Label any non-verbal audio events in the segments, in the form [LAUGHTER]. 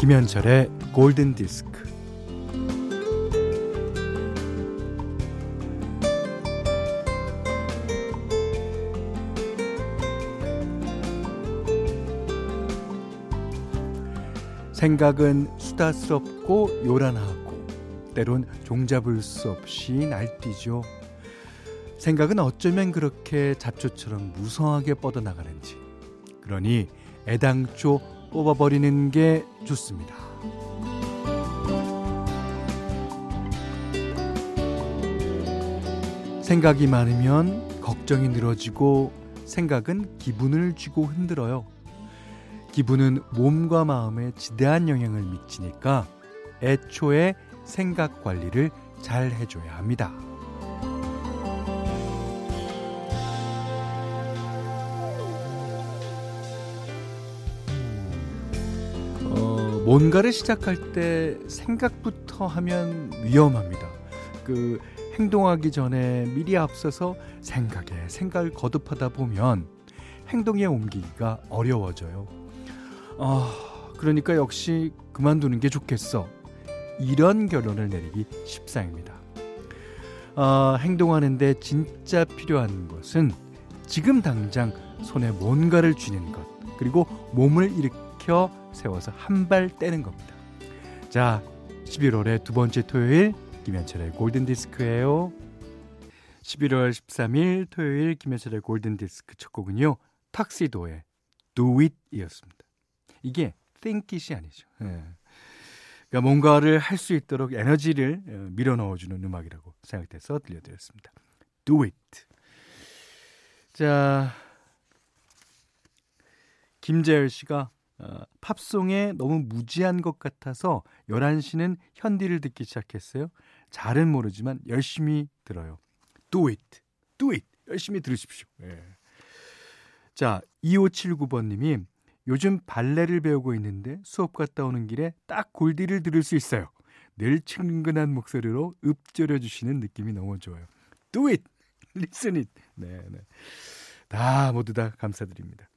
김현철의 골든 디스크. 생각은 수다스럽고 요란하고 때론 종잡을 수 없이 날뛰죠. 생각은 어쩌면 그렇게 잡초처럼 무성하게 뻗어나가는지. 그러니 애당초 뽑아버리는 게 좋습니다. 생각이 많으면 걱정이 늘어지고 생각은 기분을 쥐고 흔들어요. 기분은 몸과 마음에 지대한 영향을 미치니까 애초에 생각 관리를 잘 해줘야 합니다. 뭔가를 시작할 때 생각부터 하면 위험합니다. 그 행동하기 전에 미리 앞서서 생각에 생각을 거듭하다 보면 행동에 옮기기가 어려워져요. 아, 그러니까 역시 그만두는 게 좋겠어. 이런 결론을 내리기 십상입니다. 아, 행동하는데 진짜 필요한 것은 지금 당장 손에 뭔가를 쥐는 것, 그리고 몸을 일으 켜 세워서 한 발 떼는 겁니다. 자, 11월의 두 번째 토요일 김현철의 골든 디스크예요. 11월 13일 토요일 김현철의 골든 디스크 첫 곡은요. 탁시도의 Do It이었습니다. 이게 think it이 아니죠. 예. 그러니까 뭔가를 할 수 있도록 에너지를 어, 밀어 넣어주는 음악이라고 생각돼서 들려드렸습니다. Do it. 자, 김재열 씨가 어, 팝송에 너무 무지한 것 같아서 11시는 현디를 듣기 시작했어요. 잘은 모르지만 열심히 들어요. Do it. Do it. 열심히 들으십시오. 예. 자, 2579번님이 요즘 발레를 배우고 있는데 수업 갔다 오는 길에 딱 골디를 들을 수 있어요. 늘 친근한 목소리로 읊조려 주시는 느낌이 너무 좋아요. Do it. Listen it. 네, 네. 다 모두 다 감사드립니다.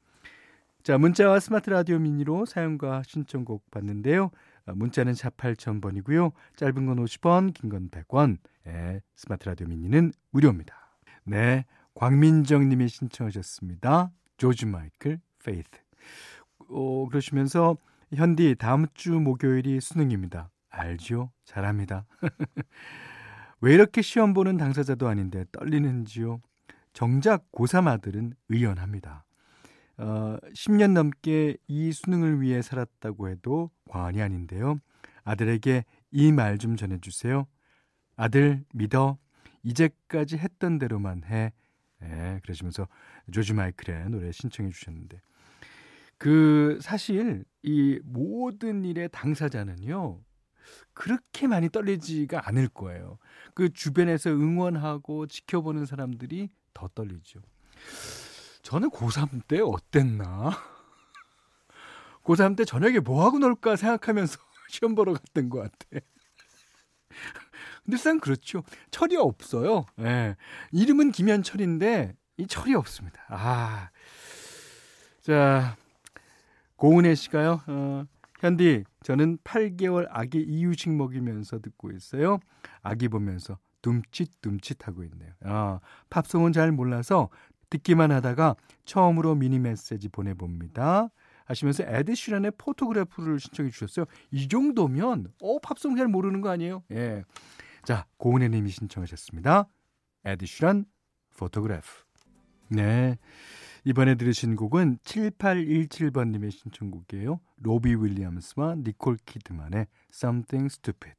자, 문자와 스마트 라디오 미니로 사연과 신청곡 받는데요. 아, 문자는 4 8000번이고요. 짧은 건 50원, 긴 건 100원. 예, 스마트 라디오 미니는 무료입니다. 네, 광민정 님이 신청하셨습니다. 조지 마이클 Faith. 어, 그러시면서 현디 다음 주 목요일이 수능입니다. 알죠? 잘합니다. [LAUGHS] 왜 이렇게 시험 보는 당사자도 아닌데 떨리는지요? 정작 고3 아들은 의연합니다. 어, 10년 넘게 이 수능을 위해 살았다고 해도 과언이 아닌데요. 아들에게 이 말 좀 전해주세요. 아들 믿어. 이제까지 했던 대로만 해. 네, 그러시면서 조지 마이클의 노래 신청해 주셨는데 그 사실 이 모든 일의 당사자는요. 그렇게 많이 떨리지가 않을 거예요. 그 주변에서 응원하고 지켜보는 사람들이 더 떨리죠. 저는 고3 때 어땠나? 고3 때 저녁에 뭐 하고 놀까 생각하면서 [LAUGHS] 시험 보러 갔던 것 같아. 근데 상 그렇죠. 철이 없어요. 예. 네. 이름은 김현철인데 이 철이 없습니다. 아. 자, 고은혜 씨가요. 어, 현디, 저는 8개월 아기 이유식 먹이면서 듣고 있어요. 아기 보면서 둠칫둠칫 하고 있네요. 아, 팝송은 잘 몰라서 듣기만 하다가 처음으로 미니 메시지 보내봅니다. 하시면서 에드슈란의 포토그래프를 신청해 주셨어요. 이 정도면 어 팝송 잘 모르는 거 아니에요? 예. 자, 고은혜 님이 신청하셨습니다. 에드 시런 Photograph. 네. 이번에 들으신 곡은 7817번 님의 신청곡이에요. 로비 윌리엄스와 니콜 키드만의 Something Stupid.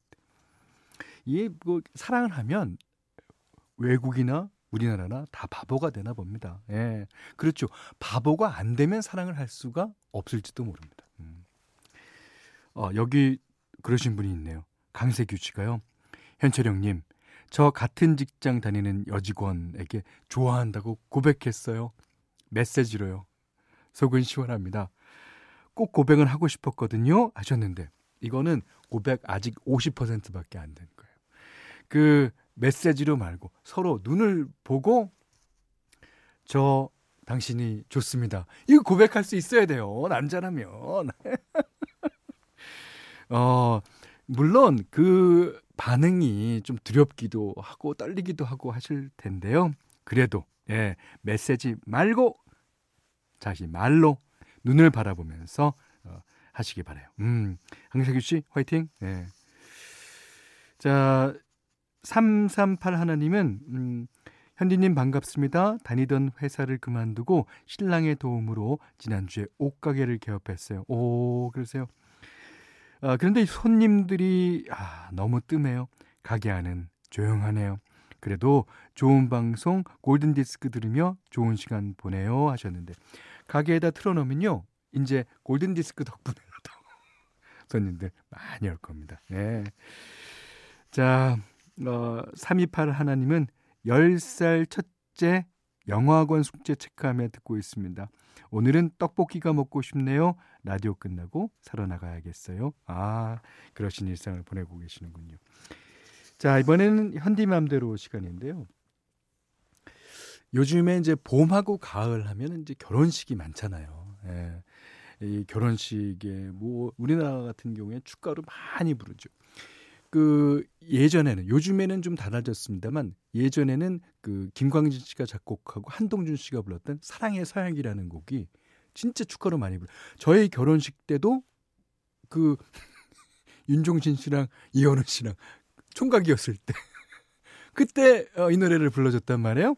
이게 뭐 사랑을 하면 외국이나 우리나라나 다 바보가 되나 봅니다. 예. 그렇죠. 바보가 안 되면 사랑을 할 수가 없을지도 모릅니다. 음. 어, 여기 그러신 분이 있네요. 강세규 씨가요. 현철 형님, 저 같은 직장 다니는 여직원에게 좋아한다고 고백했어요. 메시지로요. 속은 시원합니다. 꼭 고백은 하고 싶었거든요. 하셨는데, 이거는 고백 아직 50%밖에 안 된 거예요. 그 메시지로 말고 서로 눈을 보고 저 당신이 좋습니다. 이거 고백할 수 있어야 돼요. 남자라면. [LAUGHS] 어, 물론 그 반응이 좀 두렵기도 하고 떨리기도 하고 하실 텐데요. 그래도 예, 메시지 말고 자신 말로 눈을 바라보면서 어, 하시기 바래요. 음, 황석규 씨 화이팅. 예. 자, 338 하나님은 음, 현디님 반갑습니다. 다니던 회사를 그만두고 신랑의 도움으로 지난주에 옷가게를 개업했어요. 오, 그러세요. 아, 그런데 손님들이 아, 너무 뜸해요. 가게 안은 조용하네요. 그래도 좋은 방송 골든 디스크 들으며 좋은 시간 보내요 하셨는데 가게에다 틀어놓으면요. 이제 골든 디스크 덕분에라도 [LAUGHS] 손님들 많이 올 겁니다. 네. 자, 어, 328 하나님은 10살 첫째 영어학원 숙제 체크하며 듣고 있습니다. 오늘은 떡볶이가 먹고 싶네요. 라디오 끝나고 사러 나가야겠어요. 아, 그러신 일상을 보내고 계시는군요. 자, 이번에는 현디맘대로 시간인데요. 요즘에 이제 봄하고 가을 하면 이제 결혼식이 많잖아요. 예. 이 결혼식에 뭐 우리나라 같은 경우에 축가로 많이 부르죠. 그 예전에는 요즘에는 좀 달라졌습니다만 예전에는 그 김광진 씨가 작곡하고 한동준 씨가 불렀던 사랑의 서양이라는 곡이 진짜 축가로 많이 불러. 저희 결혼식 때도 그 [LAUGHS] 윤종신 씨랑 이현우 씨랑 총각이었을 때 [LAUGHS] 그때 어, 이 노래를 불러줬단 말이에요.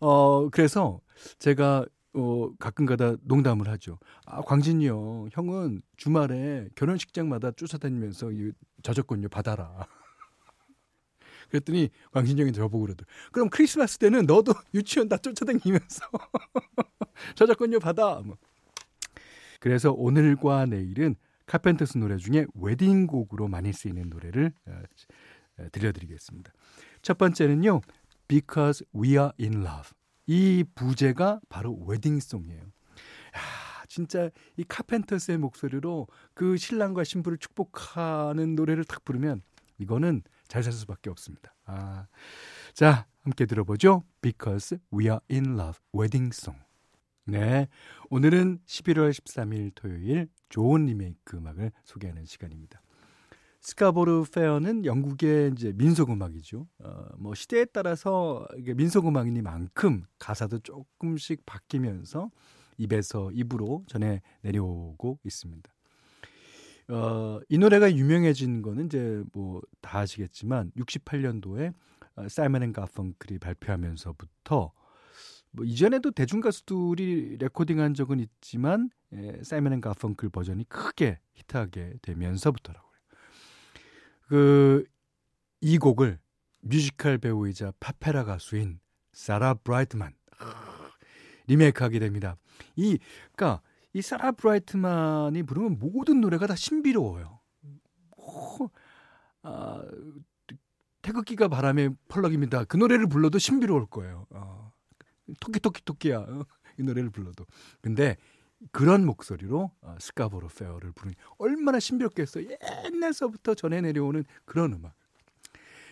어 그래서 제가 어, 가끔가다 농담을 하죠. 아, 광진이 형, 형은 주말에 결혼식장마다 쫓아다니면서 이 저작권료 받아라. [LAUGHS] 그랬더니 광진이 형이 저보고 그러더라고요. 그럼 크리스마스 때는 너도 [LAUGHS] 유치원 다 쫓아다니면서 [LAUGHS] 저작권료 받아. 뭐. 그래서 오늘과 내일은 카펜터스 노래 중에 웨딩곡으로 많이 쓰이는 노래를 어, 어, 들려드리겠습니다. 첫 번째는요. Because We Are In Love. 이 부제가 바로 웨딩송이에요. 야, 진짜 이 카펜터스의 목소리로 그 신랑과 신부를 축복하는 노래를 딱 부르면 이거는 잘 살 수밖에 없습니다. 아. 자, 함께 들어보죠. Because We Are In Love 웨딩송. 네. 오늘은 11월 13일 토요일 좋은 리메이크 음악을 소개하는 시간입니다. Scarborough Fair는 영국의 이제 민속 음악이죠. 어, 뭐 시대에 따라서 이게 민속 음악이니만큼 가사도 조금씩 바뀌면서 입에서 입으로 전해 내려오고 있습니다. 어, 이 노래가 유명해진 거는 이제 뭐 다 아시겠지만 68년도에 어, 사이먼 앤 가펑클이 발표하면서부터 뭐 이전에도 대중 가수들이 레코딩한 적은 있지만 예, 사이먼 앤 가펑클 버전이 크게 히트하게 되면서부터라고. 그 이 곡을 뮤지컬 배우이자 파페라 가수인 사라 브라이트만 리메이크하게 됩니다. 이 그러니까 이 사라 브라이트만이 부르면 모든 노래가 다 신비로워요. 오, 아, 태극기가 바람에 펄럭입니다. 그 노래를 불러도 신비로울 거예요. 어, 토끼 토끼 토끼야. 어, 이 노래를 불러도. 근데 그런 목소리로 어, Scarborough Fair를 부르니 얼마나 신비롭겠어. 옛날서부터 전해 내려오는 그런 음악.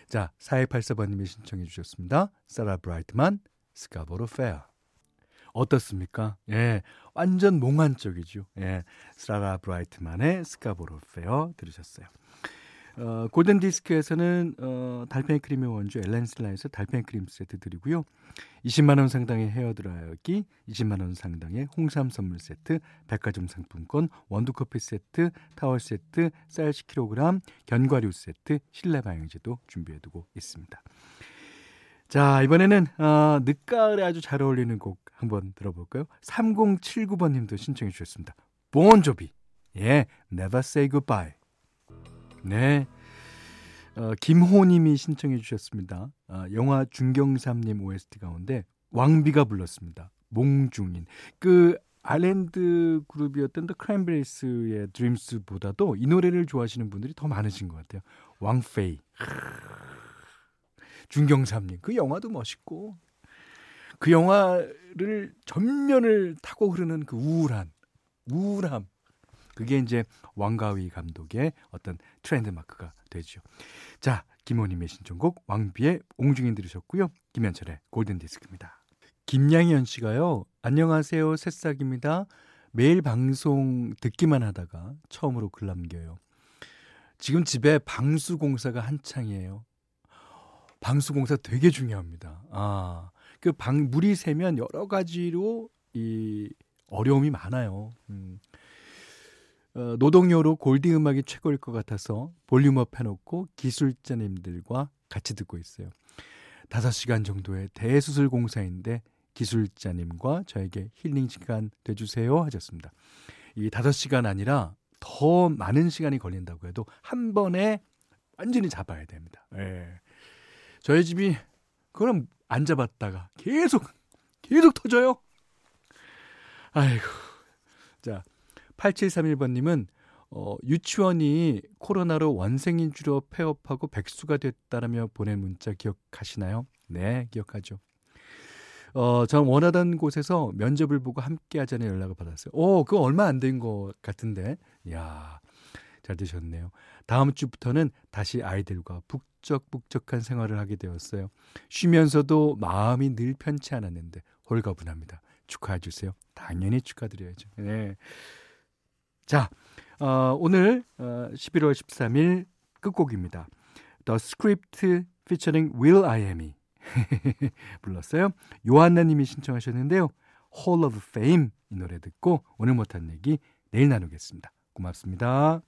자, 4284번님이 신청해 주셨습니다. 사라 브라이트만, Scarborough Fair. 어떻습니까? 예, 완전 몽환적이죠. 예, 사라 브라이트만의 Scarborough Fair 들으셨어요. 어, 골든 디스크에서는 어, 달팽이 크림의 원조 엘렌슬라에서 달팽이 크림 세트 드리고요. 20만 원 상당의 헤어 드라이기, 20만 원 상당의 홍삼 선물 세트, 백화점 상품권, 원두 커피 세트, 타월 세트, 쌀 10kg, 견과류 세트, 실내 방향제도 준비해 두고 있습니다. 자, 이번에는 어, 늦가을에 아주 잘 어울리는 곡 한번 들어볼까요? 3079번 님도 신청해 주셨습니다. 본조비. 예, Never Say Goodbye. 네. 어, 김호님이 신청해 주셨습니다. 어, 영화 중경삼님 OST 가운데 왕비가 불렀습니다. 몽중인. 그 아일랜드 그룹이었던 더 크랜베리스의 드림스보다도 이 노래를 좋아하시는 분들이 더 많으신 것 같아요. 왕페이. 중경삼님. 그 영화도 멋있고 그 영화를 전면을 타고 흐르는 그 우울한 우울함 그게 이제 왕가위 감독의 어떤 트렌드 마크가 되죠. 자, 김호님의 신청곡 왕비의 옹중인 들으셨고요. 김현철의 골든 디스크입니다. 김양현 씨가요. 안녕하세요. 새싹입니다. 매일 방송 듣기만 하다가 처음으로 글 남겨요. 지금 집에 방수 공사가 한창이에요. 방수 공사 되게 중요합니다. 아, 그 방 물이 새면 여러 가지로 이 어려움이 많아요. 음. 어, 노동요로 골디 음악이 최고일 것 같아서 볼륨업 해놓고 기술자님들과 같이 듣고 있어요. 5시간 정도의 대수술 공사인데 기술자님과 저에게 힐링 시간 돼주세요 하셨습니다. 이 5시간 아니라 더 많은 시간이 걸린다고 해도 한 번에 완전히 잡아야 됩니다. 예. 저희 집이 그럼 안 잡았다가 계속 계속 터져요. 아이고. 자, 8731번님은 어, 유치원이 코로나로 원생인 주로 폐업하고 백수가 됐다라며 보낸 문자 기억하시나요? 네, 기억하죠. 어, 전 원하던 곳에서 면접을 보고 함께 하자는 연락을 받았어요. 오, 그거 얼마 안 된 것 같은데. 이야, 잘 되셨네요. 다음 주부터는 다시 아이들과 북적북적한 생활을 하게 되었어요. 쉬면서도 마음이 늘 편치 않았는데 홀가분합니다. 축하해 주세요. 당연히 축하드려야죠. 네. 자, 어, 오늘 어, 11월 13일 끝곡입니다. The Script featuring Will I Am이 [LAUGHS] 불렀어요. 요한나 님이 신청하셨는데요. Hall of Fame 이 노래 듣고 오늘 못한 얘기 내일 나누겠습니다. 고맙습니다.